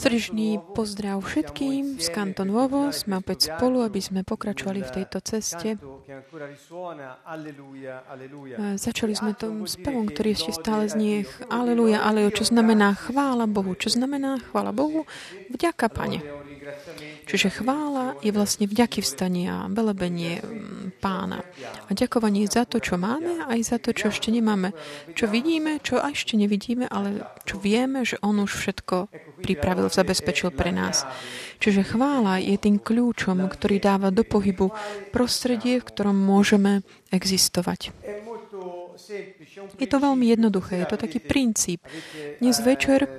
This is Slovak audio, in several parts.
Srdečný pozdrav všetkým z Kanton Vovo. Sme opäť spolu, aby sme pokračovali v tejto ceste. Začali sme tom spevom, ktorý ešte stále znie Aleluja, Aleluja, čo znamená chvála Bohu. Čo znamená chvála Bohu? Vďaka, Pane. Čiže chvála je vlastne vďaky vstania, velebenie pána. A ďakovanie za to, čo máme, aj za to, čo ešte nemáme. Čo vidíme, čo ešte nevidíme, ale čo vieme, že on už všetko pripravil, zabezpečil pre nás. Čiže chvála je tým kľúčom, ktorý dáva do pohybu prostredie, v ktorom môžeme existovať. Je to veľmi jednoduché, je to taký princíp. Dnes večer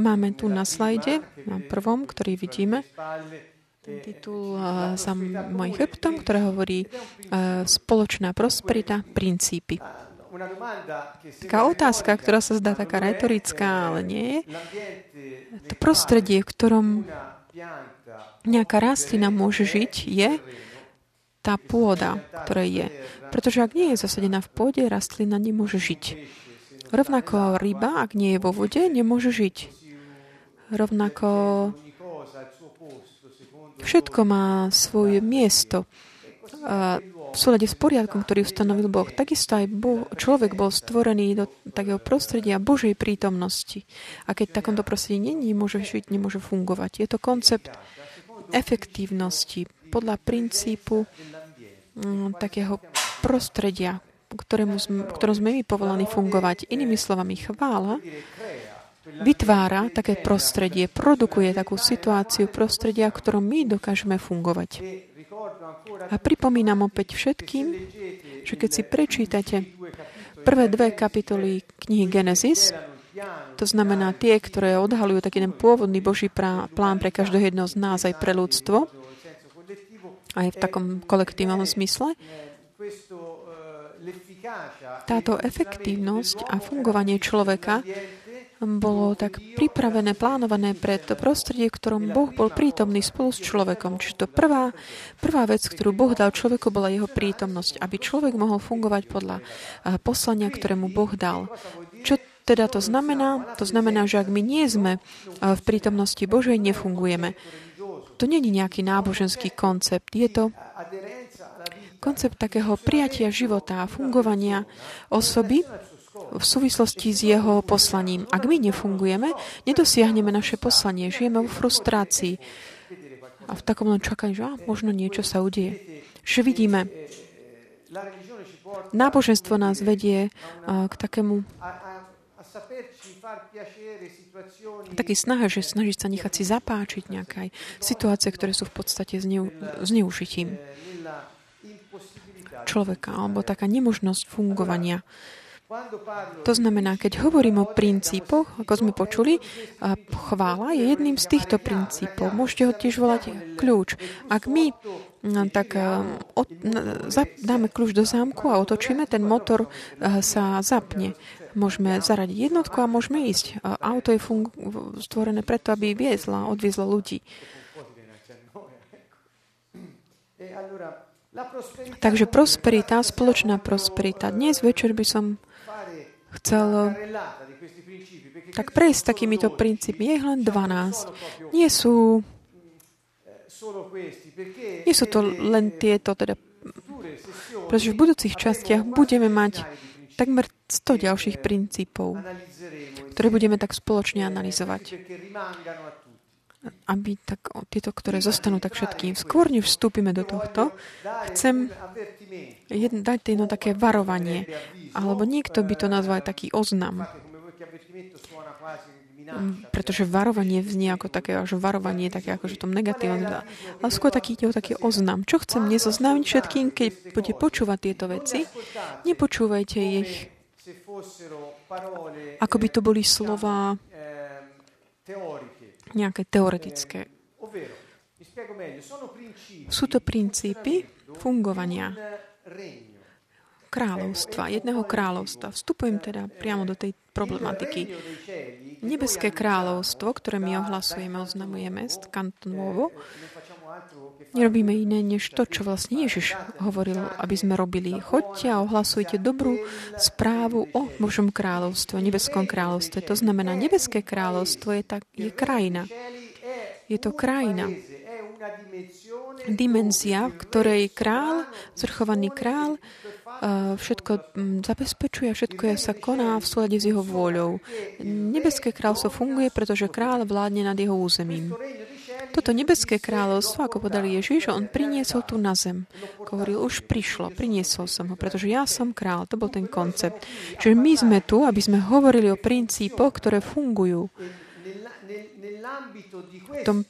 máme tu na slajde, na prvom, ktorý vidíme, ten titul za mojim chrbtom, ktoré hovorí uh, Spoločná prosperita, princípy. Taká otázka, ktorá sa zdá taká retorická, ale nie je. To prostredie, v ktorom nejaká rastlina môže žiť, je tá pôda, ktorá je. Pretože ak nie je zasadená v pôde, rastlina nemôže žiť. Rovnako ryba, ak nie je vo vode, nemôže žiť. Rovnako všetko má svoje miesto v súlade s poriadkom, ktorý ustanovil Boh. Takisto aj boh, človek bol stvorený do takého prostredia Božej prítomnosti. A keď takomto prostredí není, nemôže žiť, nemôže fungovať. Je to koncept efektívnosti podľa princípu mm, takého prostredia, ktorému ktorom sme my povolaní fungovať. Inými slovami, chvála vytvára také prostredie, produkuje takú situáciu prostredia, v ktorom my dokážeme fungovať. A pripomínam opäť všetkým, že keď si prečítate prvé dve kapitoly knihy Genesis, to znamená tie, ktoré odhalujú taký ten pôvodný Boží plán pre každého jedného z nás, aj pre ľudstvo, aj v takom kolektívnom zmysle. Táto efektívnosť a fungovanie človeka bolo tak pripravené, plánované pre to prostredie, v ktorom Boh bol prítomný spolu s človekom. Čiže to prvá, prvá vec, ktorú Boh dal človeku, bola jeho prítomnosť, aby človek mohol fungovať podľa eh, poslania, ktorému Boh dal. Čo teda to znamená? To znamená, že ak my nie sme eh, v prítomnosti Božej, nefungujeme. To není nejaký náboženský koncept. Je to koncept takého prijatia života a fungovania osoby v súvislosti s jeho poslaním. Ak my nefungujeme, nedosiahneme naše poslanie, žijeme vo frustrácii a v takom len čakaní, že á, možno niečo sa udeje. Že vidíme, náboženstvo nás vedie k takému taký snaha, že snažiť sa nechať si zapáčiť nejaké situácie, ktoré sú v podstate zneu, zneužitím človeka, alebo taká nemožnosť fungovania. To znamená, keď hovorím o princípoch, ako sme počuli, chvála je jedným z týchto princípov. Môžete ho tiež volať kľúč. Ak my tak od, dáme kľúč do zámku a otočíme, ten motor sa zapne. Môžeme zaradiť jednotku a môžeme ísť. Auto je fung- stvorené preto, aby viezla, odviezlo ľudí. Takže prosperita, spoločná prosperita. Dnes večer by som chcel tak prejsť takýmito princípmi. Je ich len 12. Nie sú nie sú to len tieto, teda, pretože v budúcich častiach budeme mať takmer 100 ďalších princípov, ktoré budeme tak spoločne analyzovať. Aby tak, tieto, ktoré zostanú tak všetkým. Skôr, než vstúpime do tohto, chcem jedno, dať jedno také varovanie. Alebo niekto by to nazval taký oznam. Pretože varovanie vznie ako také, že varovanie také ako, tom negatívne. Ale skôr taký ide o taký oznam. Čo chcem dnes oznámiť všetkým, keď bude počúvať tieto veci? Nepočúvajte ich ako by to boli slova nejaké teoretické. Sú to princípy fungovania kráľovstva, jedného kráľovstva. Vstupujem teda priamo do tej problematiky. Nebeské kráľovstvo, ktoré my ohlasujeme, oznamujeme z Kantonovo, Nerobíme iné, než to, čo vlastne Ježiš hovoril, aby sme robili. Choďte a ohlasujte dobrú správu o Božom kráľovstve, nebeskom kráľovstve. To znamená, nebeské kráľovstvo je, tak, je krajina. Je to krajina. Dimenzia, v ktorej král, zrchovaný král, všetko mm, zabezpečuje a všetko sa koná v súlade s jeho vôľou. Nebeské kráľstvo funguje, pretože král vládne nad jeho územím. Toto nebeské kráľovstvo, ako podali Ježiš, on priniesol tu na zem. Hovoril, už prišlo, priniesol som ho, pretože ja som král. To bol ten koncept. Čiže my sme tu, aby sme hovorili o princípoch, ktoré fungujú v tom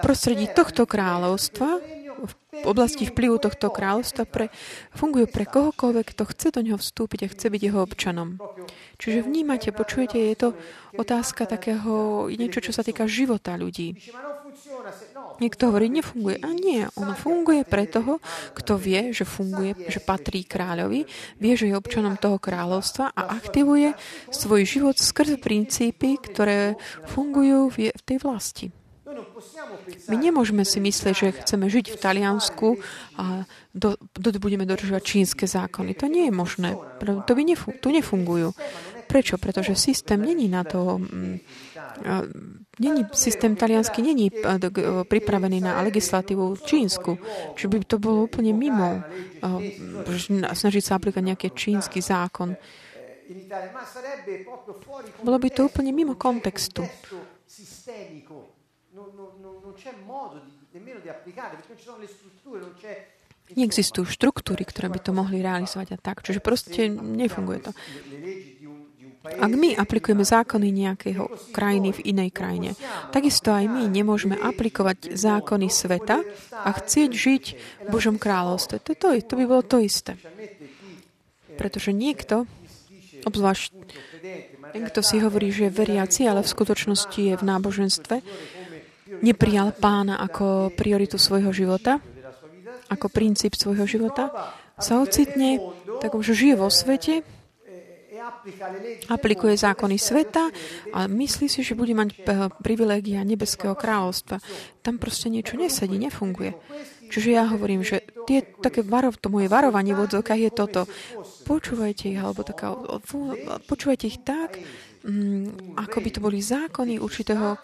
prostredí tohto kráľovstva, v oblasti vplyvu tohto kráľovstva pre, fungujú pre kohokoľvek, kto chce do neho vstúpiť a chce byť jeho občanom. Čiže vnímate, počujete, je to otázka takého, niečo, čo sa týka života ľudí. Niekto hovorí, nefunguje. A nie, on funguje pre toho, kto vie, že funguje, že patrí kráľovi, vie, že je občanom toho kráľovstva a aktivuje svoj život skrz princípy, ktoré fungujú v tej vlasti. My nemôžeme si myslieť, že chceme žiť v Taliansku a do, do, budeme dodržovať čínske zákony. To nie je možné. To by nefu, tu nefungujú. Prečo? Pretože systém není na to... Mm, není, systém taliansky není pripravený na legislatívu čínsku. Čiže by to bolo úplne mimo snažiť sa aplikovať nejaký čínsky zákon. Bolo by to úplne mimo kontextu Neexistujú štruktúry, ktoré by to mohli realizovať a tak. Čiže proste nefunguje to. Ak my aplikujeme zákony nejakého krajiny v inej krajine, takisto aj my nemôžeme aplikovať zákony sveta a chcieť žiť v Božom kráľovstve. To, to, to by bolo to isté. Pretože niekto, obzvlášť ten, kto si hovorí, že je veriaci, ale v skutočnosti je v náboženstve, neprijal pána ako prioritu svojho života, ako princíp svojho života, sa ocitne, tak už žije vo svete, aplikuje zákony sveta a myslí si, že bude mať eh, privilégia nebeského kráľovstva. Tam proste niečo nesedí, nefunguje. Čiže ja hovorím, že tie také varov, to moje varovanie v odzokách je toto. Počúvajte ich, alebo taká, počúvajte ich tak, ako by to boli zákony určitého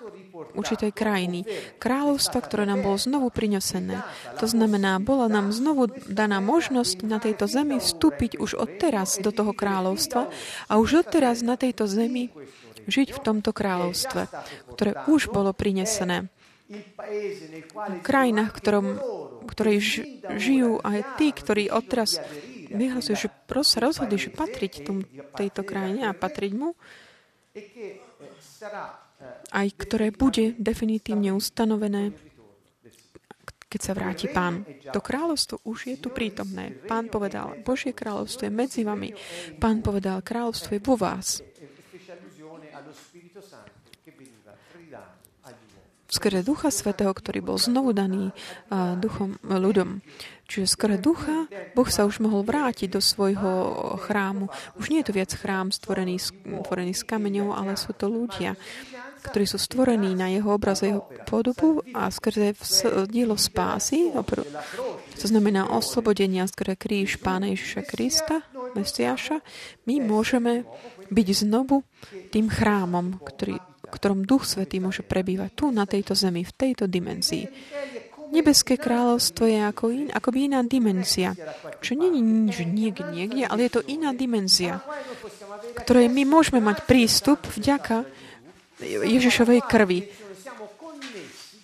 určitej krajiny. Kráľovstva, ktoré nám bolo znovu prinesené. To znamená, bola nám znovu daná možnosť na tejto zemi vstúpiť už odteraz do toho kráľovstva a už odteraz na tejto zemi žiť v tomto kráľovstve, ktoré už bolo prinesené. V krajinách, ktorom, ktorej žijú aj tí, ktorí odteraz vyhlasujú, že sa rozhodli, že patriť tom, tejto krajine a patriť mu, aj ktoré bude definitívne ustanovené, keď sa vráti pán. To kráľovstvo už je tu prítomné. Pán povedal, Božie kráľovstvo je medzi vami. Pán povedal, kráľovstvo je vo vás. Skrze Ducha Svetého, ktorý bol znovu daný duchom, ľudom. Čiže skrze ducha Boh sa už mohol vrátiť do svojho chrámu. Už nie je to viac chrám stvorený, stvorený z kameňov, ale sú to ľudia, ktorí sú stvorení na jeho obraz a jeho podobu a skrze dielo spásy, to znamená oslobodenia skrze kríž Pána Ježiša Krista, Mesiáša, my môžeme byť znovu tým chrámom, ktorý, ktorom Duch Svetý môže prebývať tu na tejto zemi, v tejto dimenzii. Nebeské kráľovstvo je ako, in, ako iná dimenzia. Čo nie je nič niekde, niekde, ale je to iná dimenzia, ktorej my môžeme mať prístup vďaka Ježišovej krvi.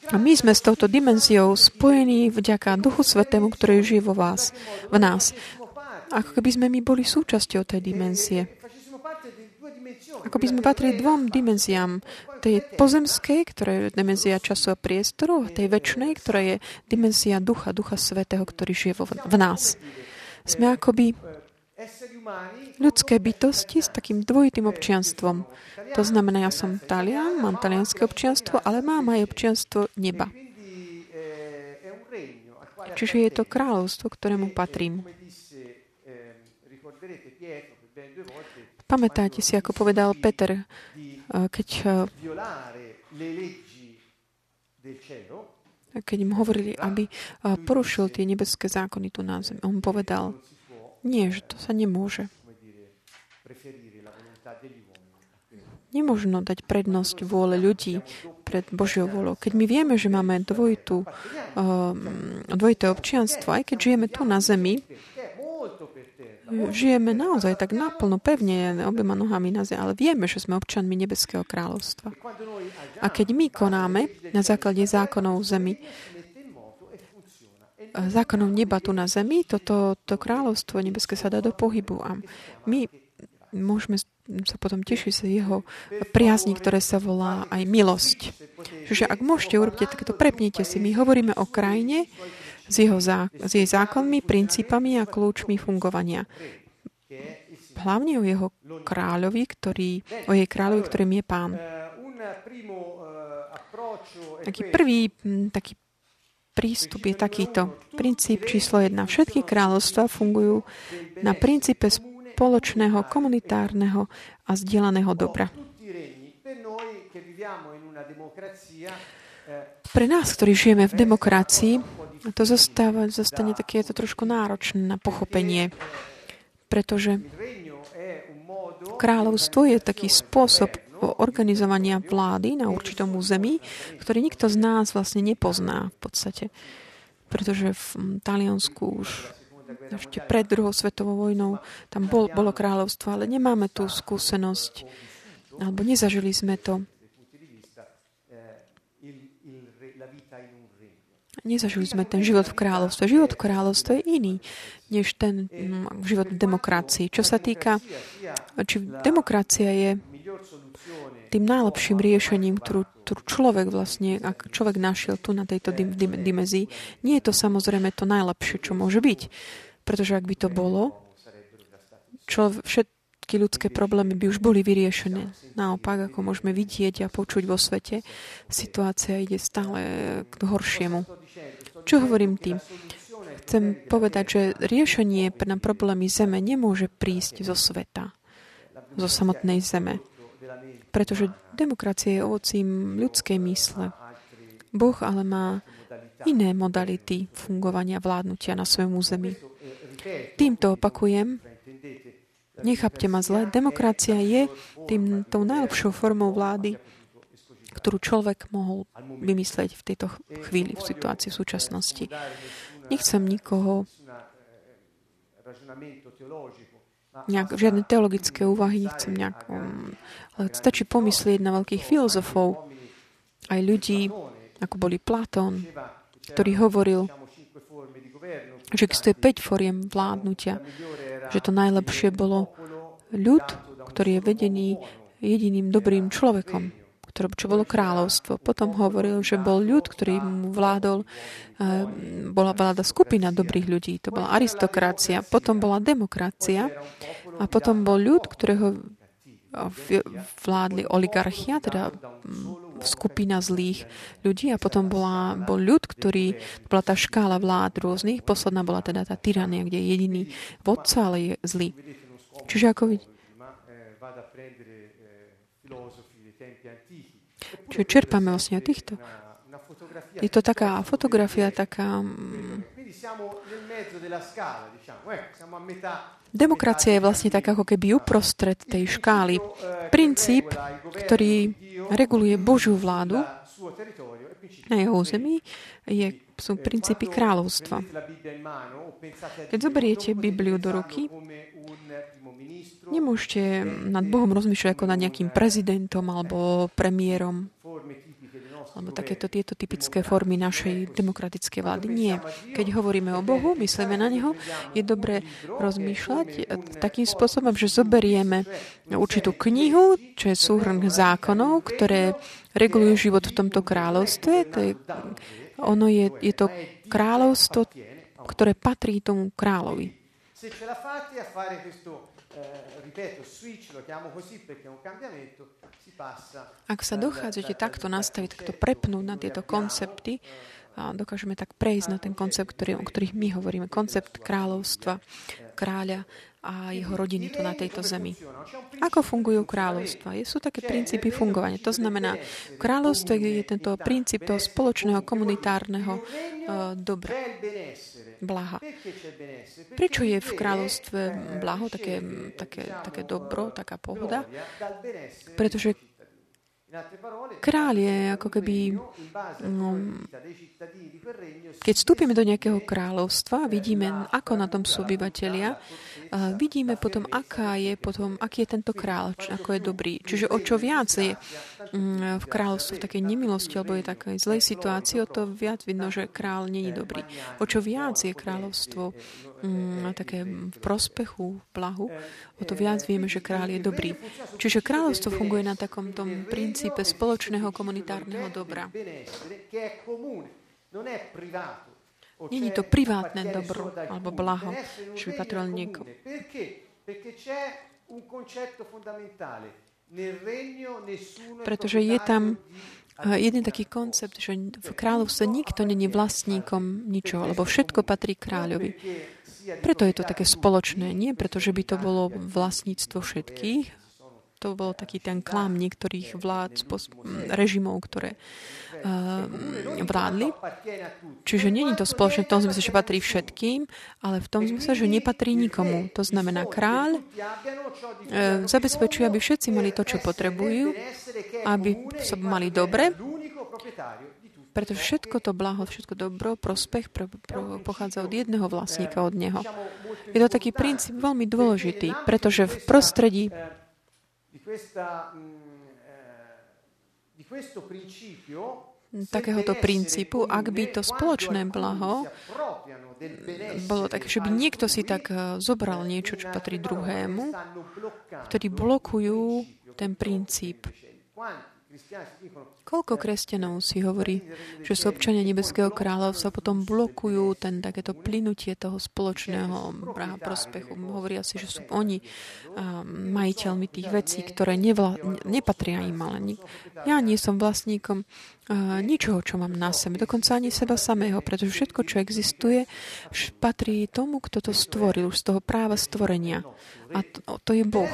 A my sme s touto dimenziou spojení vďaka Duchu Svetému, ktorý žije vo vás, v nás. Ako keby sme my boli súčasťou tej dimenzie. Ako by sme patrili dvom dimenziám. Tej pozemskej, ktorá je dimenzia času a priestoru, a tej väčšnej, ktorá je dimenzia ducha, ducha svetého, ktorý žije vo, v nás. Sme akoby ľudské bytosti s takým dvojitým občianstvom. To znamená, ja som Talian, mám talianské občianstvo, ale mám aj občianstvo neba. Čiže je to kráľovstvo, ktorému patrím. Pamätáte si, ako povedal Peter, eh, keď eh, keď im hovorili, aby porušil tie nebeské zákony tu na zemi. On povedal, nie, že to sa nemôže. Nemožno dať prednosť vôle ľudí pred Božiou vôľou. Keď my vieme, že máme dvojitú, dvojité občianstvo, aj keď žijeme tu na zemi, žijeme naozaj tak naplno, pevne, obema nohami na zemi, ale vieme, že sme občanmi Nebeského kráľovstva. A keď my konáme na základe zákonov zemi, zákonov neba tu na zemi, toto to kráľovstvo nebeské sa dá do pohybu a my môžeme sa potom tešiť z jeho priazni, ktoré sa volá aj milosť. Čiže ak môžete, urobte takéto, prepnite si. My hovoríme o krajine s, jeho zá, s jej zákonmi, princípami a kľúčmi fungovania. Hlavne o jeho kráľovi, ktorý, o jej kráľovi, ktorým je pán. Taký prvý taký prístup je takýto. Princíp číslo jedna. Všetky kráľovstva fungujú na princípe spoločného, komunitárneho a zdieľaného dobra. Pre nás, ktorí žijeme v demokracii, to zostáva, zostane také, to trošku náročné na pochopenie, pretože kráľovstvo je taký spôsob organizovania vlády na určitom území, ktorý nikto z nás vlastne nepozná v podstate. Pretože v Taliansku už ešte pred druhou svetovou vojnou tam bol, bolo kráľovstvo, ale nemáme tú skúsenosť, alebo nezažili sme to. Nezažili sme ten život v kráľovstve. Život v kráľovstve je iný než ten mm, život v demokracii. Čo sa týka, či demokracia je tým najlepším riešením, ktorú, ktorú človek vlastne, ak človek našiel tu na tejto dim, dim, dimenzii, nie je to samozrejme to najlepšie, čo môže byť. Pretože ak by to bolo, čo, všetky ľudské problémy by už boli vyriešené. Naopak, ako môžeme vidieť a počuť vo svete, situácia ide stále k horšiemu. Čo hovorím tým? Chcem povedať, že riešenie na problémy Zeme nemôže prísť zo sveta, zo samotnej Zeme pretože demokracia je ovocím ľudskej mysle. Boh ale má iné modality fungovania vládnutia na svojom území. Týmto opakujem, nechápte ma zle, demokracia je tým, tou najlepšou formou vlády, ktorú človek mohol vymyslieť v tejto chvíli, v situácii v súčasnosti. Nechcem nikoho nejak, žiadne teologické úvahy, nechcem nejak... Um, ale stačí pomyslieť na veľkých filozofov, aj ľudí, ako boli Platón, ktorý hovoril, že existuje 5 foriem vládnutia, že to najlepšie bolo ľud, ktorý je vedený jediným dobrým človekom, ktoré, čo bolo kráľovstvo. Potom hovoril, že bol ľud, ktorý mu vládol, eh, bola vláda skupina dobrých ľudí, to bola aristokracia, potom bola demokracia a potom bol ľud, ktorého vládli oligarchia, teda mm, skupina zlých ľudí a potom bola, bol ľud, ktorý, bola tá škála vlád rôznych, posledná bola teda tá tyrania, kde je jediný vodca, ale je zlý. Čiže ako Čiže čerpáme vlastne týchto. Je to taká fotografia, taká... Mm, demokracia je vlastne tak ako keby uprostred tej škály. Princíp, ktorý reguluje Božiu vládu na jeho území, je, sú princípy kráľovstva. Keď zoberiete Bibliu do ruky, Nemôžete nad Bohom rozmýšľať ako nad nejakým prezidentom alebo premiérom alebo takéto tieto typické formy našej demokratickej vlády. Nie. Keď hovoríme o Bohu, myslíme na Neho, je dobre rozmýšľať takým spôsobom, že zoberieme určitú knihu, čo je súhrn zákonov, ktoré regulujú život v tomto kráľovstve. To je, ono je, je to kráľovstvo, ktoré patrí tomu kráľovi. Ak sa dochádzate takto nastaviť, takto prepnúť na tieto koncepty, a dokážeme tak prejsť na ten koncept, ktorý, o ktorých my hovoríme. Koncept kráľovstva, kráľa a jeho rodiny tu na tejto zemi. Ako fungujú kráľovstva? Sú také princípy fungovania. To znamená, v kráľovstve je tento princíp toho spoločného komunitárneho uh, dobra, blaha. Prečo je v kráľovstve blaho, také, také, také dobro, taká pohoda? Pretože Kráľ je ako keby... No, keď vstúpime do nejakého kráľovstva, vidíme, ako na tom sú obyvateľia, vidíme potom, aká je potom, aký je tento kráľ, ako je dobrý. Čiže o čo viac je mm, v kráľovstve v takej nemilosti alebo je takej zlej situácii, o to viac vidno, že kráľ nie je dobrý. O čo viac je kráľovstvo mm, také v prospechu, v blahu, o to viac vieme, že kráľ je dobrý. Čiže kráľovstvo funguje na takom tom princípe spoločného komunitárneho dobra. Není to privátne dobro alebo blaho, že by patrilo niekomu. Pretože je tam jeden taký koncept, že v kráľovstve nikto není vlastníkom ničoho, lebo všetko patrí kráľovi. Preto je to také spoločné. Nie preto, že by to bolo vlastníctvo všetkých. To bol taký ten klam niektorých vlád, režimov, ktoré uh, vládli. Čiže je to spoločné v tom zmysle, že patrí všetkým, ale v tom zmysle, že nepatrí nikomu. To znamená, kráľ uh, zabezpečuje, aby všetci mali to, čo potrebujú, aby sa mali dobre, pretože všetko to blaho, všetko dobro, prospech pro, pro, pochádza od jedného vlastníka, od neho. Je to taký princíp veľmi dôležitý, pretože v prostredí takéhoto princípu, ak by to spoločné blaho bolo tak, že by niekto si tak eh, zobral niečo, čo patrí druhému, ktorí blokujú ten princíp. Koľko kresťanov si hovorí, že sú občania Nebeského kráľovstva potom blokujú ten takéto plynutie toho spoločného práva prospechu. Hovoria si, že sú oni majiteľmi tých vecí, ktoré nevla, nepatria im, ale ja nie som vlastníkom ničoho, čo mám na sebe, dokonca ani seba samého, pretože všetko, čo existuje, patrí tomu, kto to stvoril, už z toho práva stvorenia. A to, to je Boh,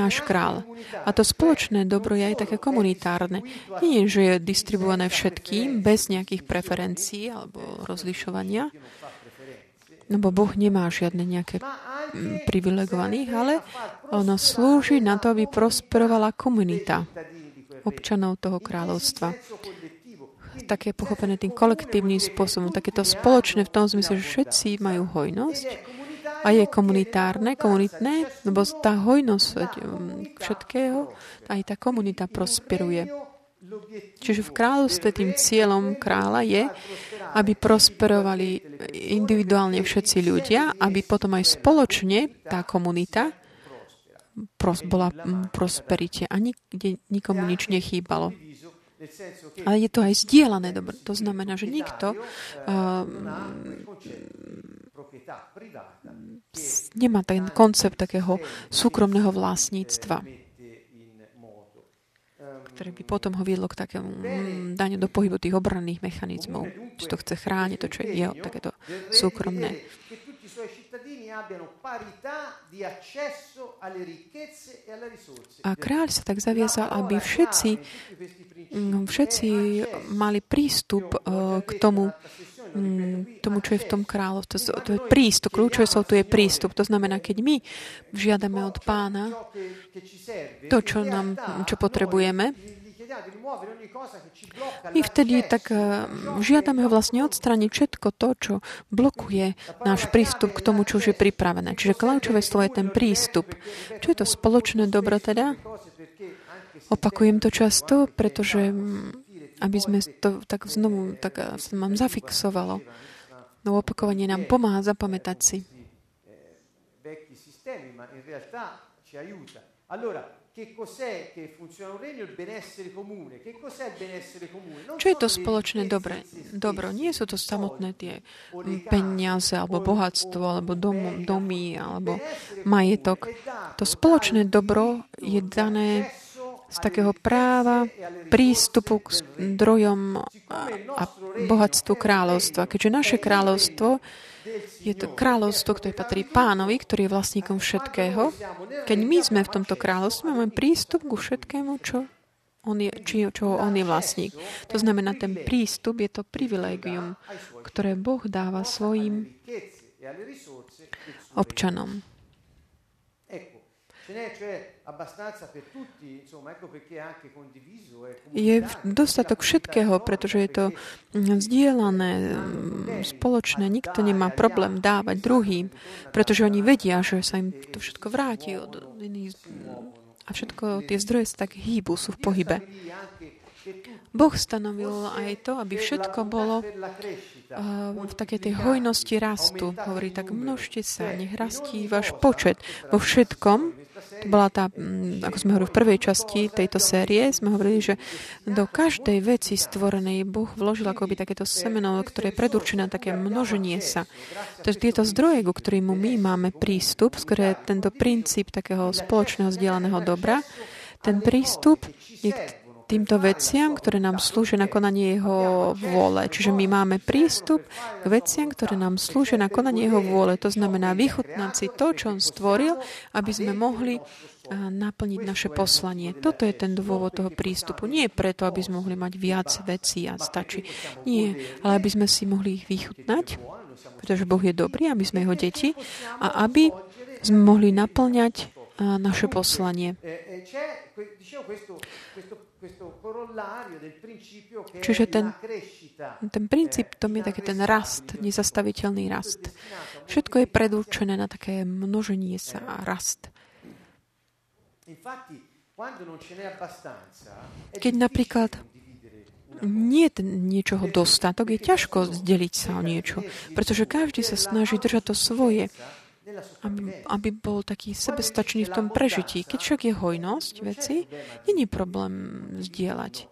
náš král. A to spoločné dobro je aj také komunitárne. Nie, že je distribuované všetkým, bez nejakých preferencií alebo rozlišovania, lebo Boh nemá žiadne nejaké privilegovaných, ale ono slúži na to, aby prosperovala komunita občanov toho kráľovstva. Také pochopené tým kolektívnym spôsobom, takéto spoločné v tom zmysle, že všetci majú hojnosť a je komunitárne, komunitné, lebo tá hojnosť mm, všetkého, aj tá komunita prosperuje. Čiže v kráľovstve tým cieľom kráľa je, aby prosperovali individuálne všetci ľudia, aby potom aj spoločne tá komunita pros, bola prosperite a nikde nikomu nič nechýbalo. Ale je to aj zdieľané. To znamená, že nikto uh, nemá ten koncept takého súkromného vlastníctva, ktoré by potom ho viedlo k takému mm, daniu do pohybu tých obranných mechanizmov. Či to chce chrániť, to, čo je jeho takéto súkromné. A kráľ sa tak zaviazal, aby všetci, mm, všetci mali prístup uh, k tomu, Mm, tomu, čo je v tom kráľovstve. To, to je prístup. Kľúčové sú tu je prístup. To znamená, keď my žiadame od pána to, čo, nám, čo potrebujeme, my vtedy tak eh, žiadame ho vlastne odstraniť všetko to, čo blokuje náš prístup k tomu, čo už je pripravené. Čiže kľúčové slovo je ten prístup. Čo je to spoločné dobro teda? Opakujem to často, pretože aby sme to tak znovu tak sa mám zafixovalo. No opakovanie nám pomáha zapamätať si. Čo je to spoločné dobre? dobro? Nie sú to samotné tie peniaze, alebo bohatstvo, alebo dom, domy, alebo majetok. To spoločné dobro je dané z takého práva prístupu k zdrojom a bohatstvu kráľovstva. Keďže naše kráľovstvo Je to kráľovstvo, ktoré patrí pánovi, ktorý je vlastníkom všetkého. Keď my sme v tomto kráľovstve, máme prístup ku všetkému, čo on je, či, čo on je vlastník. To znamená, ten prístup je to privilégium, ktoré Boh dáva svojim občanom. Je dostatok všetkého, pretože je to vzdielané, spoločné. Nikto nemá problém dávať druhým, pretože oni vedia, že sa im to všetko vráti od iných a všetko tie zdroje sa tak hýbu, sú v pohybe. Boh stanovil aj to, aby všetko bolo v takej tej hojnosti rastu. Hovorí, tak množte sa, nech rastí váš počet vo všetkom, to bola tá, mm, ako sme hovorili v prvej časti tejto série, sme hovorili, že do každej veci stvorenej Boh vložil akoby takéto semeno, ktoré je predurčené na také množenie sa. Je tieto zdroje, ku ktorým my máme prístup, skôr tento princíp takého spoločného zdieľaného dobra, ten prístup je týmto veciam, ktoré nám slúžia na konanie Jeho vôle. Čiže my máme prístup k veciam, ktoré nám slúžia na konanie Jeho vôle. To znamená vychutnať si to, čo On stvoril, aby sme mohli naplniť naše poslanie. Toto je ten dôvod toho prístupu. Nie preto, aby sme mohli mať viac vecí a stačí. Nie, ale aby sme si mohli ich vychutnať, pretože Boh je dobrý, aby sme Jeho deti a aby sme mohli naplňať naše poslanie. Čiže ten, ten princíp tom je taký ten rast, nezastaviteľný rast. Všetko je predurčené na také množenie sa a rast. Keď napríklad nie je niečoho dostatok, je ťažko zdeliť sa o niečo, pretože každý sa snaží držať to svoje aby, aby bol taký sebestačný v tom prežití. Keď však je hojnosť veci, není problém zdieľať.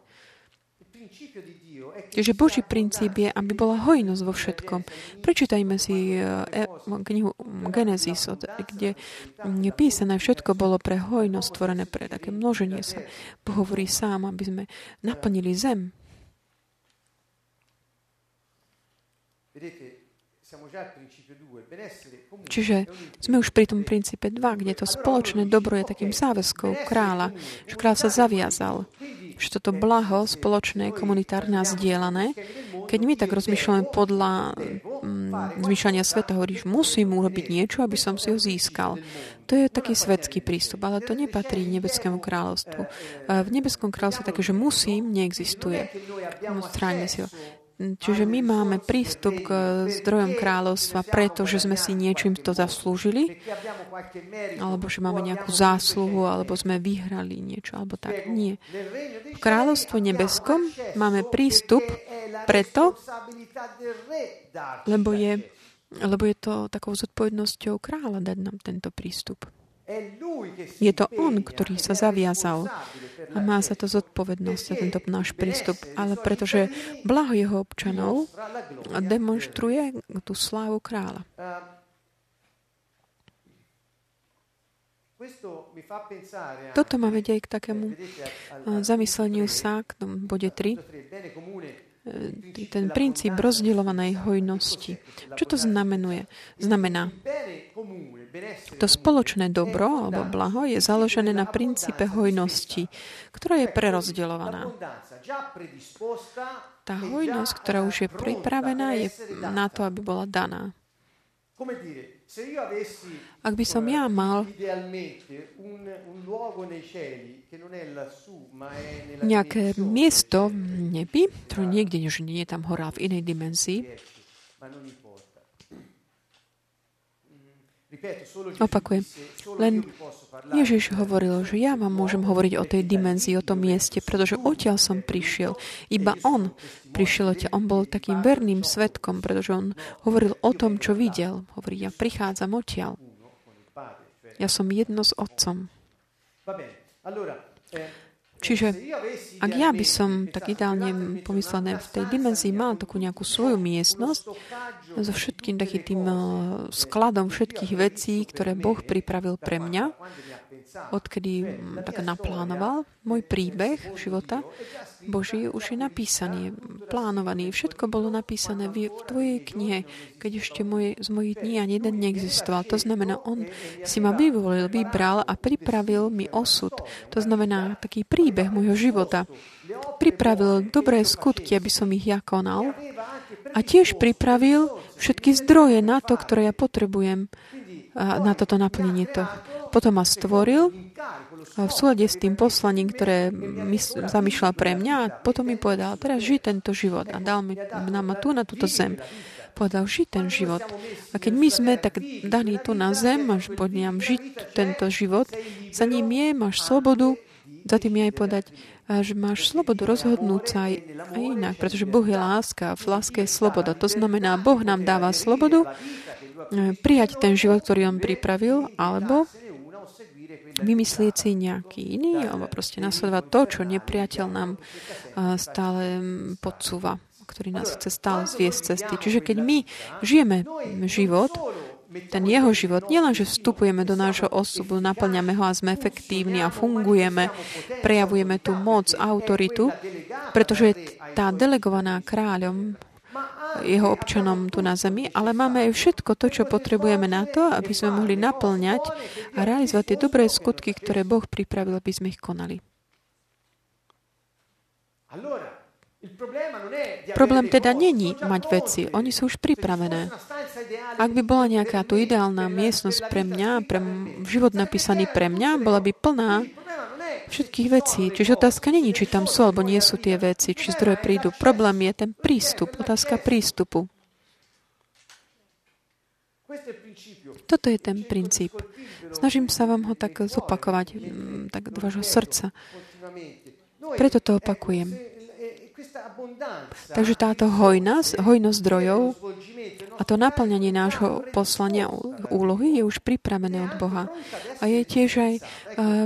Čiže Boží princíp je, aby bola hojnosť vo všetkom. Prečítajme si e, knihu Genesis, kde je písané, všetko bolo pre hojnosť stvorené pre také množenie sa. Boh hovorí sám, aby sme naplnili zem. Čiže sme už pri tom princípe 2, kde to spoločné dobro je takým záväzkou kráľa, že kráľ sa zaviazal, že toto blaho spoločné, komunitárne a zdieľané, keď my tak rozmýšľame podľa mm, zmýšľania sveta, hovoríš, musím urobiť niečo, aby som si ho získal. To je taký svetský prístup, ale to nepatrí nebeskému kráľovstvu. V nebeskom kráľovstve také, že musím, neexistuje. Stráňme si ho. Čiže my máme prístup k zdrojom kráľovstva, pretože sme si niečím to zaslúžili, alebo že máme nejakú zásluhu, alebo sme vyhrali niečo, alebo tak. Nie. V kráľovstvu nebeskom máme prístup preto, lebo je, lebo je to takou zodpovednosťou kráľa dať nám tento prístup. Je to on, ktorý sa zaviazal a má sa to zodpovednosť za tento náš prístup, ale pretože blaho jeho občanov demonstruje tú slávu kráľa. Toto ma vedie k takému zamysleniu sa k tomu bode 3 E, ten princíp rozdielovanej hojnosti. Čo to znamenuje? Znamená, to spoločné dobro alebo blaho je založené na princípe hojnosti, ktorá je prerozdeľovaná. Tá hojnosť, ktorá už je pripravená, je na to, aby bola daná. Ak by som ja mal nejaké miesto v nebi, ktoré niekde, že nie je tam hora v inej dimenzii, Opakujem. Len Ježiš hovoril, že ja vám môžem hovoriť o tej dimenzii, o tom mieste, pretože odtiaľ som prišiel. Iba on prišiel odtiaľ. On bol takým verným svetkom, pretože on hovoril o tom, čo videl. Hovorí, ja prichádzam odtiaľ. Ja som jedno s otcom. Čiže ak ja by som tak ideálne pomyslené v tej dimenzii mal takú nejakú svoju miestnosť so všetkým takým tým eh, skladom všetkých vecí, ktoré Boh pripravil pre mňa, odkedy tak naplánoval môj príbeh života, Boží už je napísaný, plánovaný. Všetko bolo napísané v, tvojej knihe, keď ešte moje, z mojich dní ani jeden neexistoval. To znamená, on si ma vyvolil, vybral a pripravil mi osud. To znamená taký príbeh môjho života. Pripravil dobré skutky, aby som ich ja konal. A tiež pripravil všetky zdroje na to, ktoré ja potrebujem na toto naplnenie to. Potom ma stvoril v súlade s tým poslaním, ktoré mi zamýšľal pre mňa a potom mi povedal, teraz žij tento život a dal mi nám tu na túto zem. Povedal, žij ten život. A keď my sme tak daní tu na zem, máš pod nám žiť tento život, za ním je, máš slobodu, za tým je aj povedať, že máš slobodu rozhodnúť sa aj, aj inak, pretože Boh je láska a v láske je sloboda. To znamená, Boh nám dáva slobodu e, prijať ten život, ktorý On pripravil, alebo vymyslieť si nejaký iný, alebo proste nasledovať to, čo nepriateľ nám stále podsúva, ktorý nás chce stále zviesť cesty. Čiže keď my žijeme život, ten jeho život, nielen, že vstupujeme do nášho osobu, naplňame ho a sme efektívni a fungujeme, prejavujeme tú moc, autoritu, pretože tá delegovaná kráľom jeho občanom tu na zemi, ale máme aj všetko to, čo potrebujeme na to, aby sme mohli naplňať a realizovať tie dobré skutky, ktoré Boh pripravil, aby sme ich konali. Problém teda není mať veci, oni sú už pripravené. Ak by bola nejaká tu ideálna miestnosť pre mňa, pre život napísaný pre mňa, bola by plná všetkých vecí. Čiže otázka není, či tam sú alebo nie sú tie veci, či zdroje prídu. Problém je ten prístup, otázka prístupu. Toto je ten princíp. Snažím sa vám ho tak zopakovať, mm, tak do vášho srdca. Preto to opakujem. Takže táto hojnosť, hojnosť zdrojov a to naplňanie nášho poslania úlohy je už pripravené od Boha. A je tiež aj uh,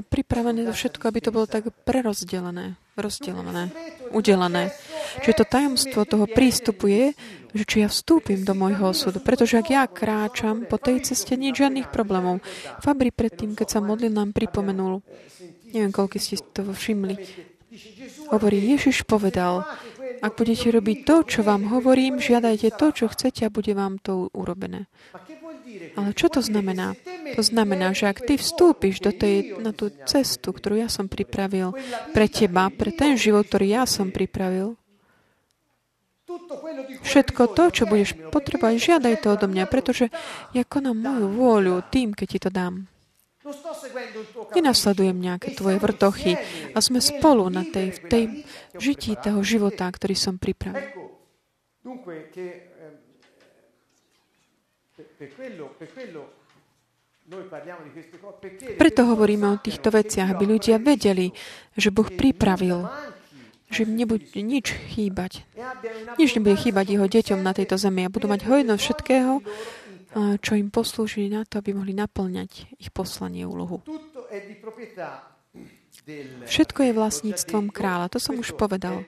pripravené to všetko, aby to bolo tak prerozdelené, rozdelené, udelené. Čiže to tajomstvo toho prístupu je, že či ja vstúpim do môjho osudu. Pretože ak ja kráčam po tej ceste, nie žiadnych problémov. Fabri predtým, keď sa modlil, nám pripomenul, neviem, koľko ste to všimli, Hovorí, Ježiš povedal, ak budete robiť to, čo vám hovorím, žiadajte to, čo chcete a bude vám to urobené. Ale čo to znamená? To znamená, že ak ty vstúpiš do tej, na tú cestu, ktorú ja som pripravil pre teba, pre ten život, ktorý ja som pripravil, Všetko to, čo budeš potrebovať, žiadaj to odo mňa, pretože ja konám moju vôľu tým, keď ti to dám. Nenasledujem nejaké tvoje vrtochy a sme spolu na tej, v tej žití toho života, ktorý som pripravil. Preto hovoríme o týchto veciach, aby ľudia vedeli, že Boh pripravil, že im nebude nič chýbať. Nič nebude chýbať jeho deťom na tejto zemi a budú mať hojnosť všetkého, čo im poslúži na to, aby mohli naplňať ich poslanie úlohu. Všetko je vlastníctvom kráľa. To som už povedal.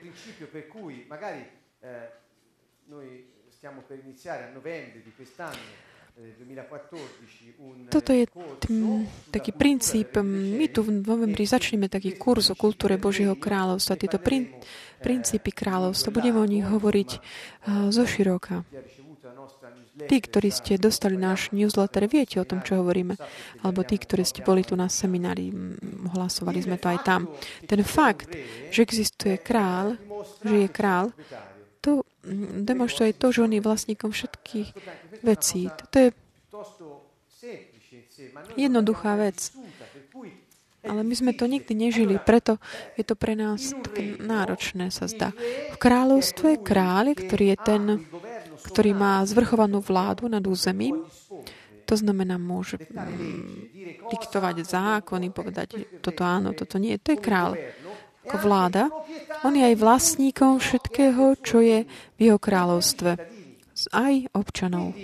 Toto je tým, taký princíp. My tu v novembri začneme taký kurz o kultúre Božieho kráľovstva. Tieto prin, princípy kráľovstva. Budeme o nich hovoriť uh, zo široka. Tí, ktorí ste dostali náš newsletter, viete o tom, čo hovoríme. Alebo tí, ktorí ste boli tu na seminári, hlasovali sme to aj tam. Ten fakt, že existuje král, že je král, to demonstruje to, že on je vlastníkom všetkých vecí. To je jednoduchá vec. Ale my sme to nikdy nežili, preto je to pre nás také náročné, sa zdá. V kráľovstve kráľ, ktorý je ten ktorý má zvrchovanú vládu nad územím, to znamená, môže mm, diktovať zákony, povedať toto áno, toto nie. To je král. Ako vláda. On je aj vlastníkom všetkého, čo je v jeho kráľovstve. Aj občanov.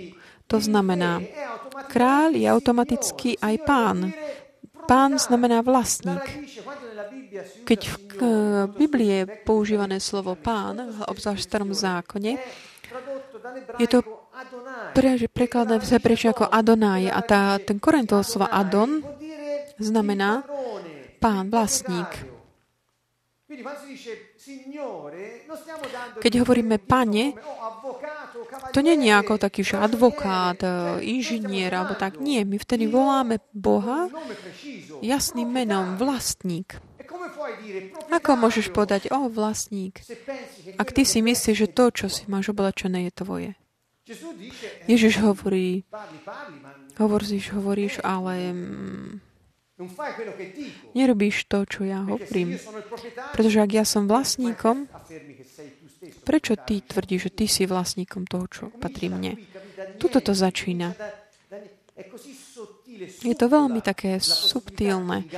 To znamená, kráľ je automaticky aj pán. Pán znamená vlastník. Keď v Biblii je používané slovo pán, obzvlášť v starom zákone, je to pre, prekladané v hebrejčine ako Adonai a tá, ten koreň toho slova Adon znamená pán, vlastník. Keď hovoríme pane, to nie je ako taký že advokát, inžinier alebo tak. Nie, my vtedy voláme Boha jasným menom, vlastník. Ako môžeš povedať, o, vlastník, ak ty si myslíš, že to, čo si máš oblečené, je tvoje? Ježiš hovorí, hovoríš, hovoríš, ale mm, Nerobíš to, čo ja hovorím. Pretože ak ja som vlastníkom, prečo ty tvrdíš, že ty si vlastníkom toho, čo patrí mne? Tuto to začína. Je to veľmi také subtilné.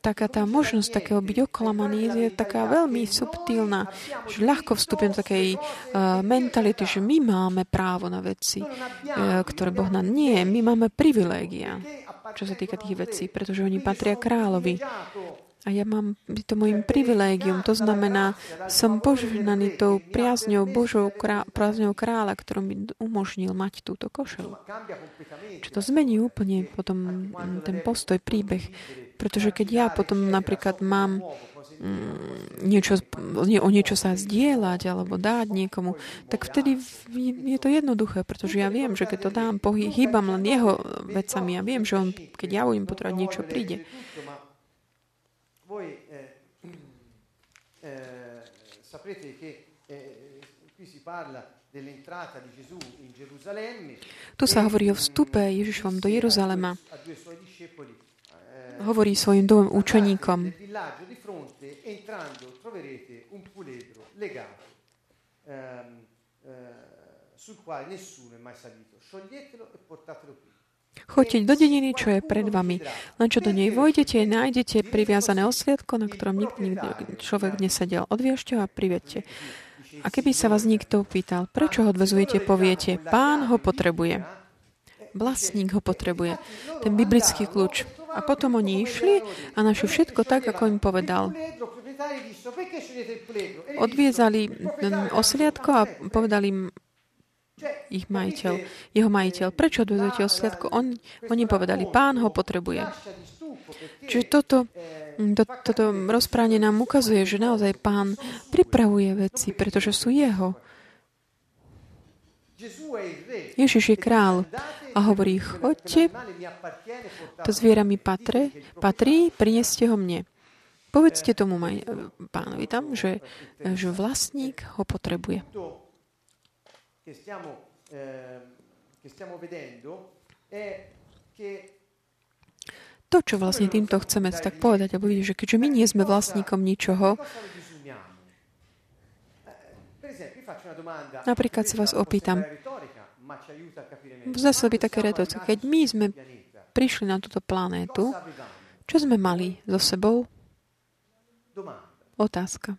Taká tá možnosť takého byť oklamaný je taká veľmi subtilná, že ľahko vstúpim do takej uh, mentality, že my máme právo na veci, uh, ktoré Boh nám nie. My máme privilégia čo sa týka tých vecí, pretože oni patria kráľovi. A ja mám to môjim privilégium, to znamená, som požehnaný tou priazňou Božou krá, priazňou kráľa, ktorý mi umožnil mať túto košelu. Čo to zmení úplne potom ten postoj, príbeh. Pretože keď ja potom napríklad mám Mm, niečo, o niečo sa zdieľať alebo dať niekomu, tak vtedy je to jednoduché, pretože ja viem, že keď to dám, hýbam len jeho vecami a viem, že on, keď ja budem potrebovať niečo, príde. Tu sa hovorí o vstupe Ježišovom do Jeruzalema hovorí svojim dvom učeníkom. Choďte do dediny, čo je pred vami. Len čo do nej vojdete, nájdete priviazané osliadko, na ktorom nikdy človek nesedel. Odviežte ho a privedte. A keby sa vás niekto pýtal, prečo ho odvezujete, poviete, pán ho potrebuje. Vlastník ho potrebuje. Ten biblický kľúč. A potom oni išli a našli všetko tak, ako im povedal. Odviezali osliadko a povedali im ich majiteľ, jeho majiteľ, prečo odvezujete osliadko? On, oni povedali, pán ho potrebuje. Čiže toto, to, toto rozprávanie nám ukazuje, že naozaj pán pripravuje veci, pretože sú jeho. Ježiš je král a hovorí, choďte, to zviera mi patre, patrí, prineste ho mne. Povedzte tomu maj, pánovi tam, že, že vlastník ho potrebuje. To, čo vlastne týmto chceme tak povedať, alebo vidieť, že keďže my nie sme vlastníkom ničoho, Napríklad sa vás opýtam, zase by také retorické, keď my sme prišli na túto planétu, čo sme mali so sebou? Otázka.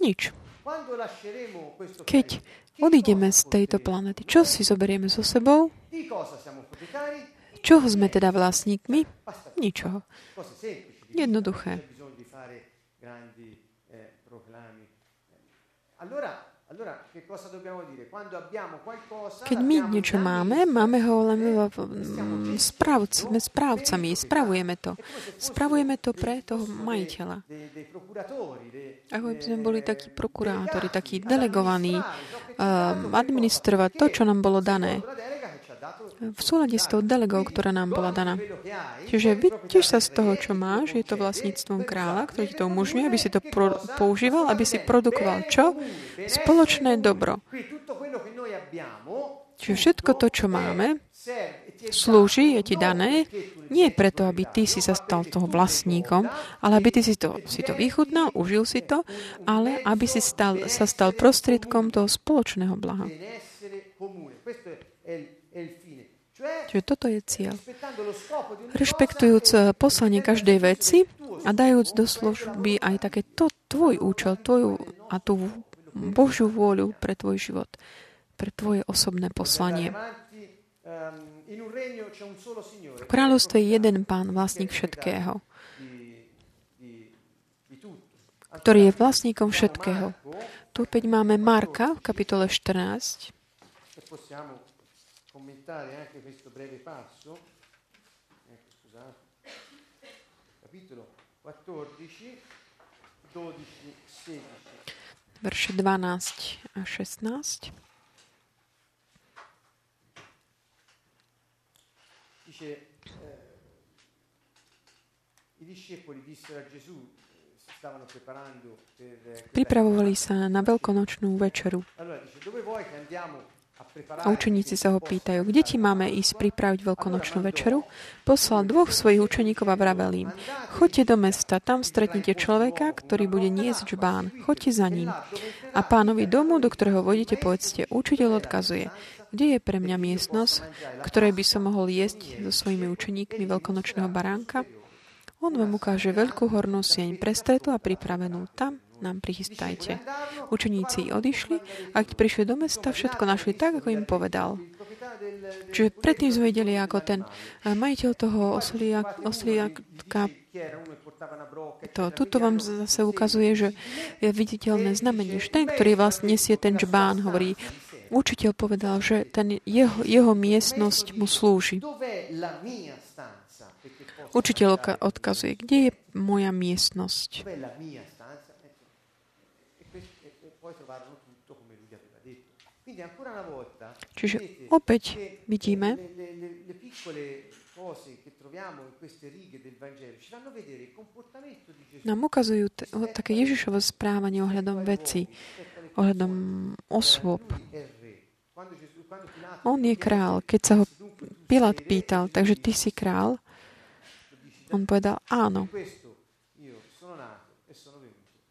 Nič. Keď odídeme z tejto planety, čo si zoberieme so sebou? Čoho sme teda vlastníkmi? Ničoho. Jednoduché. Keď my niečo máme, máme ho len správc, sme správcami, spravujeme to. Spravujeme to pre toho majiteľa. Ako by sme boli takí prokurátori, takí delegovaní administrovať to, čo nám bolo dané v súlade s tou delegou, ktorá nám bola daná. Čiže vidíš sa z toho, čo máš, je to vlastníctvom kráľa, ktorý ti to umožňuje, aby si to pro, používal, aby si produkoval čo? Spoločné dobro. Čiže všetko to, čo máme, slúži, je ti dané, nie preto, aby ty si sa stal toho vlastníkom, ale aby ty si to, si to vychutnal, užil si to, ale aby si stal, sa stal prostriedkom toho spoločného blaha. Čiže toto je cieľ. Rešpektujúc eh, poslanie každej veci a dajúc do služby aj také to, tvoj účel, tvoju a tú Božiu vôľu pre tvoj život, pre tvoje osobné poslanie. V kráľovstve je jeden pán, vlastník všetkého, ktorý je vlastníkom všetkého. Tu opäť máme Marka v kapitole 14 commentare anche questo breve passo, ecco, scusate, capitolo 14, verše 12 a 16. Dice, eh, i discepoli dissero a Gesù, eh, Pripravovali sa na veľkonočnú večeru. A učeníci sa ho pýtajú, kde ti máme ísť pripraviť veľkonočnú večeru? Poslal dvoch svojich učeníkov a vravel im, choďte do mesta, tam stretnete človeka, ktorý bude niesť žbán, choďte za ním. A pánovi domu, do ktorého vodíte, povedzte, učiteľ odkazuje, kde je pre mňa miestnosť, ktorej by som mohol jesť so svojimi učeníkmi veľkonočného baránka? On vám ukáže veľkú hornú sieň prestretú a pripravenú. Tam nám prichystajte. Učeníci odišli a keď prišli do mesta, všetko našli tak, ako im povedal. Čiže predtým sme videli, ako ten eh, majiteľ toho osliaka to, tuto vám zase ukazuje, že je viditeľné znamenie, že ten, ktorý vlastne nesie ten džbán, hovorí, učiteľ povedal, že ten jeho, jeho miestnosť mu slúži. Učiteľ odkazuje, kde je moja miestnosť. Čiže opäť vidíme, nám ukazujú t- také Ježišovo správanie ohľadom veci, ohľadom osôb. On je král. Keď sa ho Pilát pýtal, takže ty si král, on povedal áno.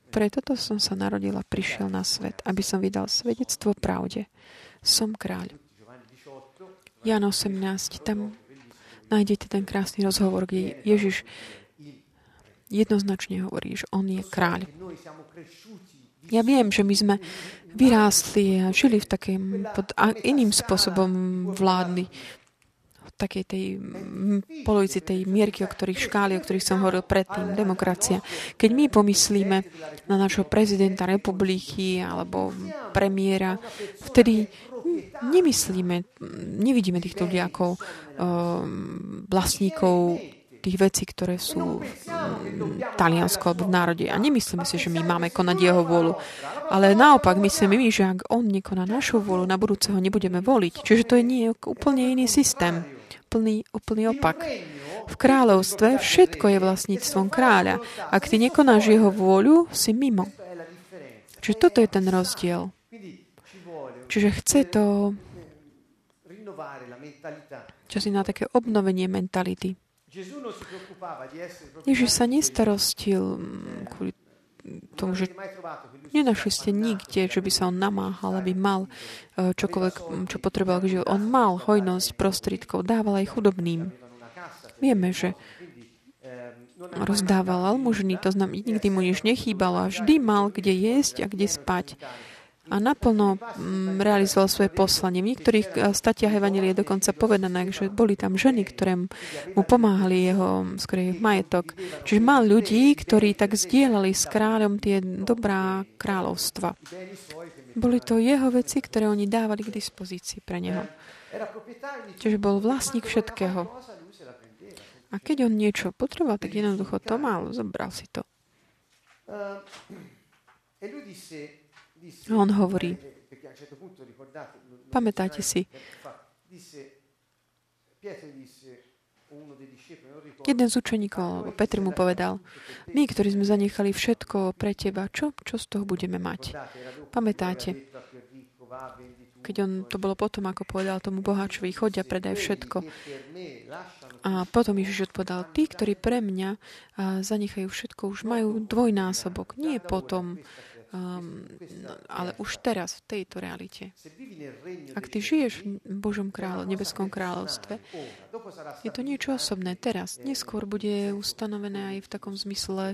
Preto to som sa narodil a prišiel na svet, aby som vydal svedectvo pravde. Som kráľ. Jan 18, tam nájdete ten krásny rozhovor, kde Ježiš jednoznačne hovorí, že on je kráľ. Ja viem, že my sme vyrástli a žili v takým pod iným spôsobom vládli takej tej polovici tej mierky, o ktorých škály, o ktorých som hovoril predtým, demokracia. Keď my pomyslíme na našho prezidenta republiky alebo premiéra, vtedy nemyslíme, nevidíme týchto ľudí ako uh, vlastníkov tých vecí, ktoré sú v Taliansku alebo v národe. A nemyslíme si, že my máme konať jeho vôľu. Ale naopak myslíme my, že ak on nekoná našu vôľu, na budúceho nebudeme voliť. Čiže to je nie úplne iný systém úplný, úplný opak. V kráľovstve všetko je vlastníctvom kráľa. Ak ty nekonáš jeho vôľu, si mimo. Čiže toto je ten rozdiel. Čiže chce to čo si na také obnovenie mentality. Ježiš sa nestarostil kvôli tomu, že nenašli ste nikde, že by sa on namáhal, aby mal eh, čokoľvek, čo potreboval že On mal hojnosť prostriedkov, dával aj chudobným. Vieme, že rozdával almužny, to znamená, nikdy mu nič nechýbalo a vždy mal kde jesť a kde spať a naplno mm, realizoval svoje poslanie. V niektorých eh, statiach Evangelie je dokonca povedané, že boli tam ženy, ktoré mu pomáhali jeho skôr majetok. Čiže mal ľudí, ktorí tak zdieľali s kráľom tie dobrá kráľovstva. Boli to jeho veci, ktoré oni dávali k dispozícii pre neho. Čiže bol vlastník všetkého. A keď on niečo potreboval, tak jednoducho to mal, zobral si to. On hovorí, pamätáte si, jeden z učeníkov, Petr mu povedal, my, ktorí sme zanechali všetko pre teba, čo, čo z toho budeme mať? Pamätáte, keď on, to bolo potom, ako povedal tomu boháčovi, chodia, predaj všetko. A potom Ježiš odpovedal, tí, ktorí pre mňa zanechajú všetko, už majú dvojnásobok. Nie potom, Um, no, ale už teraz, v tejto realite. Ak ty žiješ v Božom kráľ, nebeskom kráľovstve, je to niečo osobné teraz. Neskôr bude ustanovené aj v takom zmysle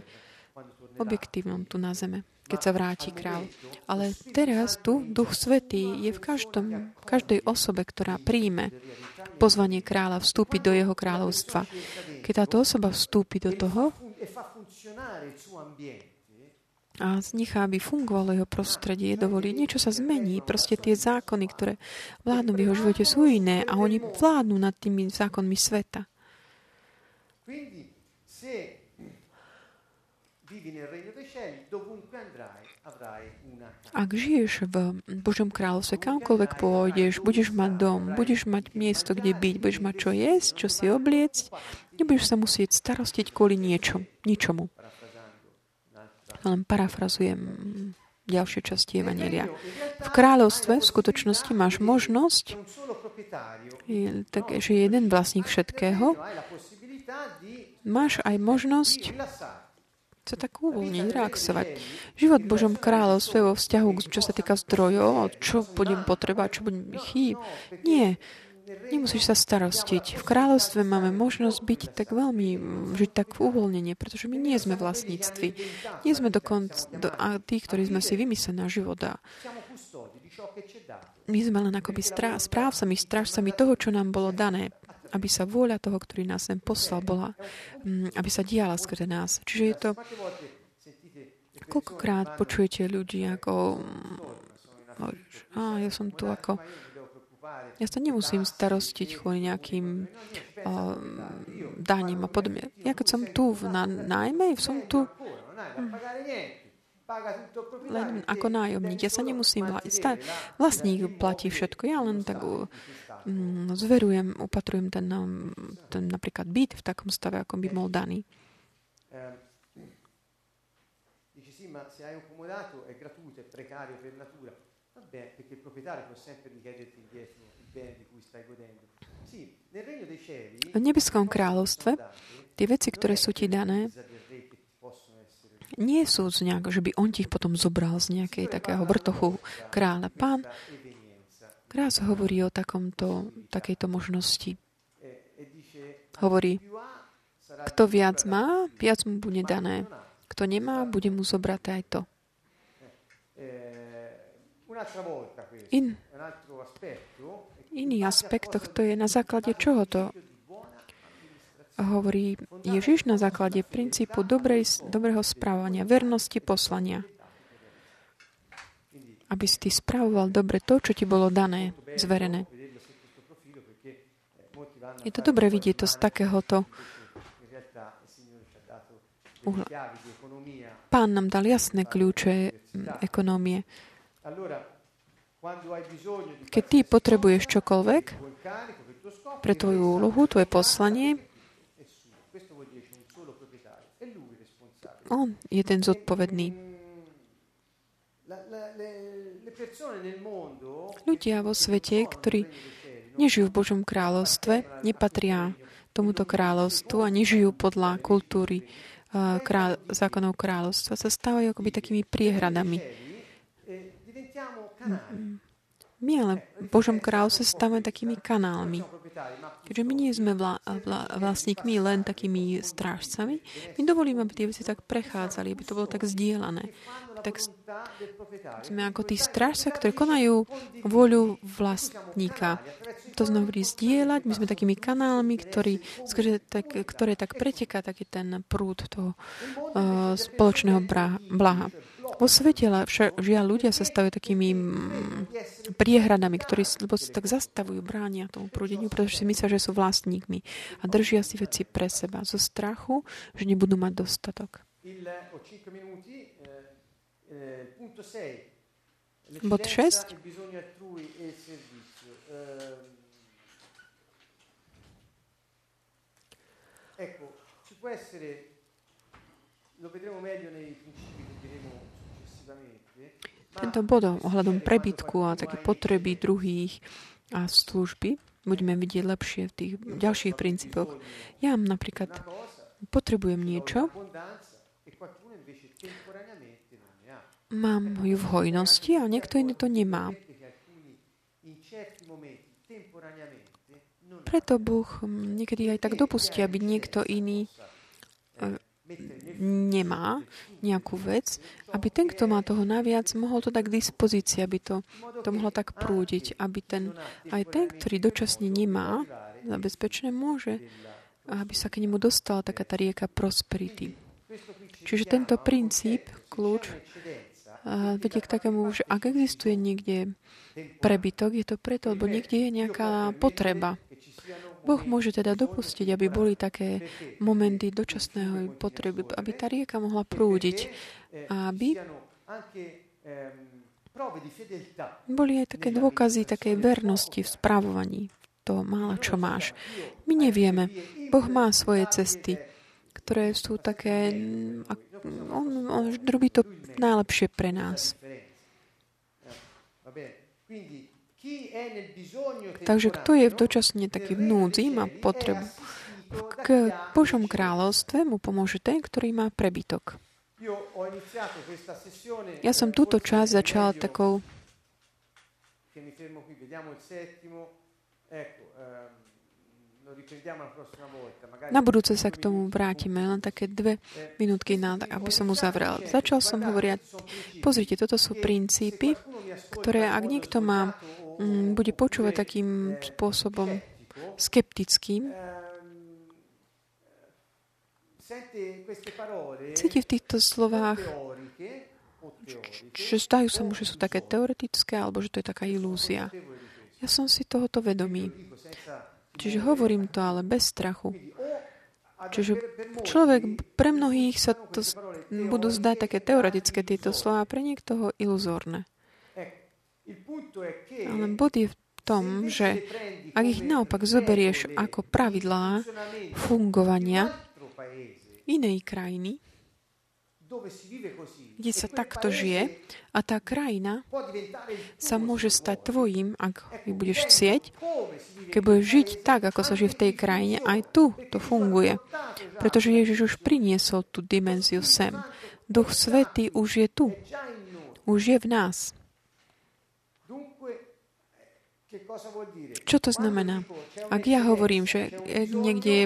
objektívnom tu na zeme, keď sa vráti král. Ale teraz tu Duch Svetý je v, každom, v každej osobe, ktorá príjme pozvanie kráľa vstúpiť do jeho kráľovstva. Keď táto osoba vstúpi do toho, a nechá, aby fungovalo jeho prostredie, dovolí, niečo sa zmení. Proste tie zákony, ktoré vládnu v jeho živote, sú iné a oni vládnu nad tými zákonmi sveta. Ak žiješ v Božom kráľovstve, kamkoľvek pôjdeš, budeš mať dom, budeš mať miesto, kde byť, budeš mať čo jesť, čo si obliecť, nebudeš sa musieť starostiť kvôli niečo, ničomu. Len parafrazujem ďalšie časti Evanelia. V kráľovstve v skutočnosti máš možnosť, tak, že jeden vlastník všetkého, máš aj možnosť sa tak uvoľniť, relaxovať. Život v Božom kráľovstve vo vzťahu, čo sa týka zdrojov, čo budem potrebovať, čo budem chýb. Nie. Nemusíš sa starostiť. V kráľovstve máme možnosť byť tak veľmi, žiť tak v uvoľnenie, pretože my nie sme vlastníctvi. Nie sme dokonca do, a tí, ktorí sme si vymysleli na život. A my sme len akoby správcami, strážcami toho, čo nám bolo dané aby sa vôľa toho, ktorý nás sem poslal, bola, mm, aby sa diala skrze nás. Čiže je to... Koľkokrát počujete ľudí ako... A ja som tu ako... Ja sa nemusím starostiť kvôli nejakým uh, daním a podobne. Ja keď som tu v na, nájme, som tu len ako nájomník. Ja sa nemusím vládiť. Vlastník platí všetko. Ja len tak Mm, zverujem, upatrujem ten, um, ten napríklad byt v takom stave, ako by bol daný. Dici sì, ma se hai un comodato è gratuito, è precario per natura. Vabbè, perché il proprietario può sempre richiederti indietro il bene di cui stai godendo. V nebeskom kráľovstve tie veci, ktoré sú ti dané, nie sú z nejak, že by on ti ich potom zobral z nejakej takého vrtochu kráľa. Pán Raz hovorí o takomto, takejto možnosti. Hovorí, kto viac má, viac mu bude dané. Kto nemá, bude mu zobrať aj to. In, iný aspekt tohto je na základe čoho to hovorí Ježiš na základe princípu dobrej, dobrého správania, vernosti poslania. Aby si ty spravoval dobre to, čo ti bolo dané, zverené. Je to dobre vidieť to z takéhoto uhla. Pán nám dal jasné kľúče mm, ekonómie. Keď ty potrebuješ čokoľvek pre tvoju úlohu, tvoje poslanie, on je ten zodpovedný. Ľudia vo svete, ktorí nežijú v Božom kráľovstve, nepatria tomuto kráľovstvu a nežijú podľa kultúry král, zákonov kráľovstva, sa stávajú akoby takými priehradami. My ale v Božom kráľovstve stávame takými kanálmi. Keďže my nie sme vla, vla, vlastníkmi len takými strážcami, my dovolíme, aby tie veci tak prechádzali, aby to bolo tak zdieľané. Tak sme ako tí strážca, ktorí konajú voľu vlastníka. To znamená zdieľať. My sme takými kanálmi, ktorý, ktoré, tak, ktoré tak preteká taký ten prúd toho uh, spoločného blaha. Vo svete žiaľ ľudia sa stavajú takými mm, priehradami, ktorí sa tak zastavujú, bránia tomu prúdeniu, pretože si myslia, že sú vlastníkmi a držia si veci pre seba zo strachu, že nebudú mať dostatok. Bod 6. Ecco, ci può essere, lo vedremo meglio nei principi che diremo tento bod ohľadom prebytku a také potreby druhých a služby budeme vidieť lepšie v tých ďalších princípoch. Ja napríklad potrebujem niečo, mám ju v hojnosti a niekto iný to nemá. Preto Boh niekedy aj tak dopustí, aby niekto iný nemá nejakú vec, aby ten, kto má toho naviac, mohol to tak k dispozícii, aby to, to mohlo tak prúdiť, aby ten, aj ten, ktorý dočasne nemá zabezpečené, môže, aby sa k nemu dostala taká tá rieka prosperity. Čiže tento princíp, kľúč, vedie k takému, že ak existuje niekde prebytok, je to preto, lebo niekde je nejaká potreba. Boh môže teda dopustiť, aby boli také momenty dočasného potreby, aby tá rieka mohla prúdiť aby boli aj také dôkazy takej vernosti v správovaní toho mála, čo máš. My nevieme. Boh má svoje cesty, ktoré sú také... On, on robí to najlepšie pre nás. Takže kto je v dočasne taký v núdzi, má potrebu. K Božom kráľovstve mu pomôže ten, ktorý má prebytok. Ja som túto časť začal takou na budúce sa k tomu vrátime, len také dve minútky, na, aby som uzavrel. Začal som hovoriť, pozrite, toto sú princípy, ktoré ak niekto má, bude počúvať takým spôsobom skeptickým, Cíti v týchto slovách, že zdajú sa mu, že sú také teoretické, alebo že to je taká ilúzia. Ja som si tohoto vedomý. Čiže hovorím to ale bez strachu. Čiže človek, pre mnohých sa to budú zdať také teoretické tieto slova, pre niektoho iluzórne. Ale bod je v tom, že ak ich naopak zoberieš ako pravidlá fungovania, inej krajiny, kde sa takto žije a tá krajina sa môže stať tvojim, ak ju budeš chcieť, keď budeš žiť tak, ako sa žije v tej krajine, aj tu to funguje. Pretože Ježiš už priniesol tú dimenziu sem. Duch Svetý už je tu. Už je v nás. Čo to znamená? Ak ja hovorím, že niekde je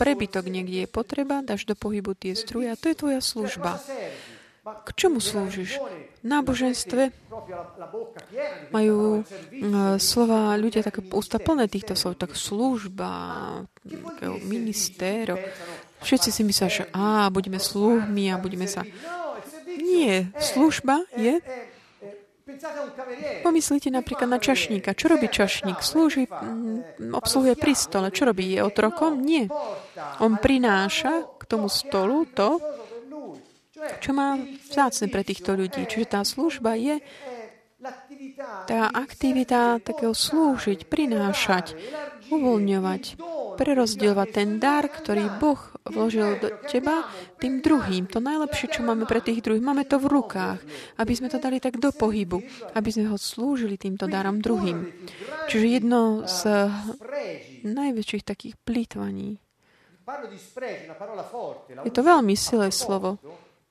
prebytok, niekde je potreba, dáš do pohybu tie zdroje a to je tvoja služba. K čomu slúžiš? V náboženstve majú slova ľudia také ústa plné týchto slov, tak služba, ministéro. Všetci si myslia, že á, budeme sluhmi a budeme sa... Nie, služba je Pomyslite napríklad na čašníka. Čo robí čašník? Slúži, obsluhuje pri stole. Čo robí? Je otrokom? Nie. On prináša k tomu stolu to, čo má vzácne pre týchto ľudí. Čiže tá služba je tá aktivita takého slúžiť, prinášať, uvoľňovať, prerozdielovať ten dar, ktorý Boh vložil do teba tým druhým. To najlepšie, čo máme pre tých druhých, máme to v rukách, aby sme to dali tak do pohybu, aby sme ho slúžili týmto darom druhým. Čiže jedno z najväčších takých plýtvaní. Je to veľmi silé slovo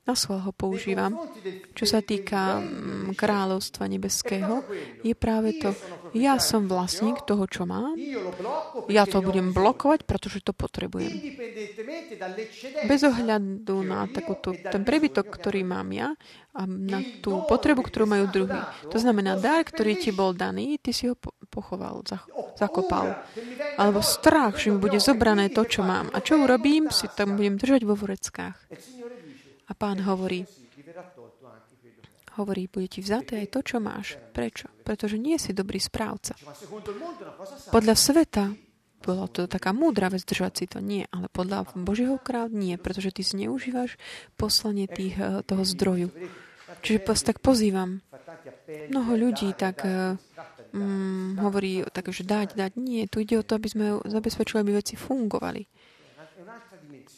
na svojho používam, čo sa týka mm, kráľovstva nebeského, je práve to, ja som vlastník toho, čo mám, ja to budem blokovať, pretože to potrebujem. Bez ohľadu na takúto, ten prebytok, ktorý mám ja a na tú potrebu, ktorú majú druhý. To znamená, dar, ktorý ti bol daný, ty si ho pochoval, zakopal. Alebo strach, že mi bude zobrané to, čo mám. A čo urobím, si tam budem držať vo voreckách. A pán hovorí, hovorí, bude ti vzaté aj to, čo máš. Prečo? Pretože nie si dobrý správca. Podľa sveta bolo to taká múdra vec držať si to. Nie, ale podľa Božieho kráľ nie, pretože ty zneužívaš poslanie tých, eh, toho zdroju. Čiže tak pozývam. Mnoho ľudí tak mm, hovorí, tak, že dať, dať. Nie, tu ide o to, aby sme zabezpečili, aby veci fungovali.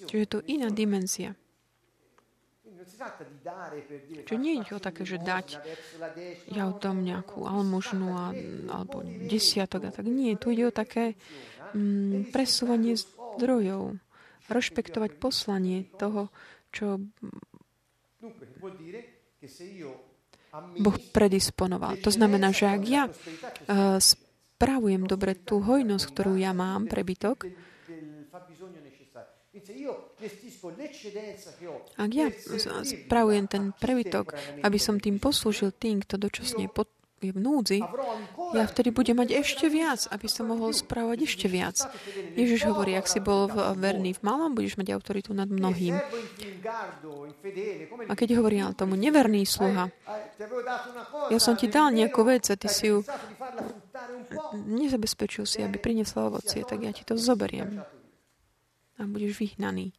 Čiže je to iná dimenzia. Čiže nie je to také, že dať ja tam nejakú almožnu a, alebo desiatok a tak. Nie, tu ide o také mm, presúvanie zdrojov. Rešpektovať poslanie toho, čo Boh predisponoval. To znamená, že ak ja uh, spravujem dobre tú hojnosť, ktorú ja mám, prebytok, ak ja spravujem ten prebytok, aby som tým poslúžil tým, kto dočasne je v núdzi, ja vtedy budem mať ešte viac, aby som mohol správať ešte viac. Ježiš hovorí, ak si bol verný v malom, budeš mať autoritu nad mnohým. A keď hovorí ale tomu neverný sluha, ja som ti dal nejakú vec a ty si ju nezabezpečil si, aby priniesla ovocie, tak ja ti to zoberiem. A budeš vyhnaný.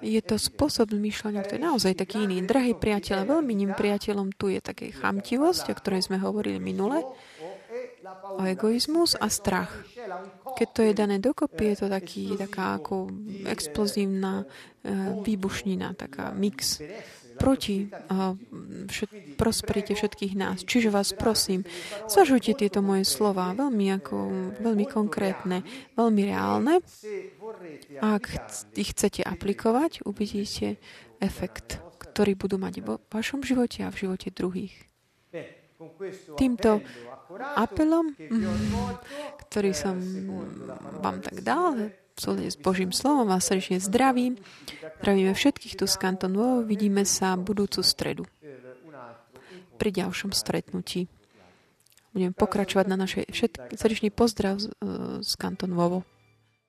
Je to spôsob myšľania, ktorý je naozaj taký iný. Drahý priateľ, veľmi ním priateľom tu je také chamtivosť, o ktorej sme hovorili minule, o egoizmus a strach. Keď to je dané dokopy, je to taký, taká ako explozívna uh, výbušnina, taká mix proti všet, prosperite všetkých nás. Čiže vás prosím, zvažujte tieto moje slova, veľmi, ako, veľmi konkrétne, veľmi reálne. Ak ich chcete aplikovať, uvidíte efekt, ktorý budú mať vo vašom živote a v živote druhých. Týmto apelom, ktorý som vám tak dal, súlade s Božím slovom a srdečne zdravím. Zdravíme všetkých tu z kantonu. Vidíme sa budúcu stredu pri ďalšom stretnutí. Budeme pokračovať na našej všetk- srdečný pozdrav z, z Kanton Vovo.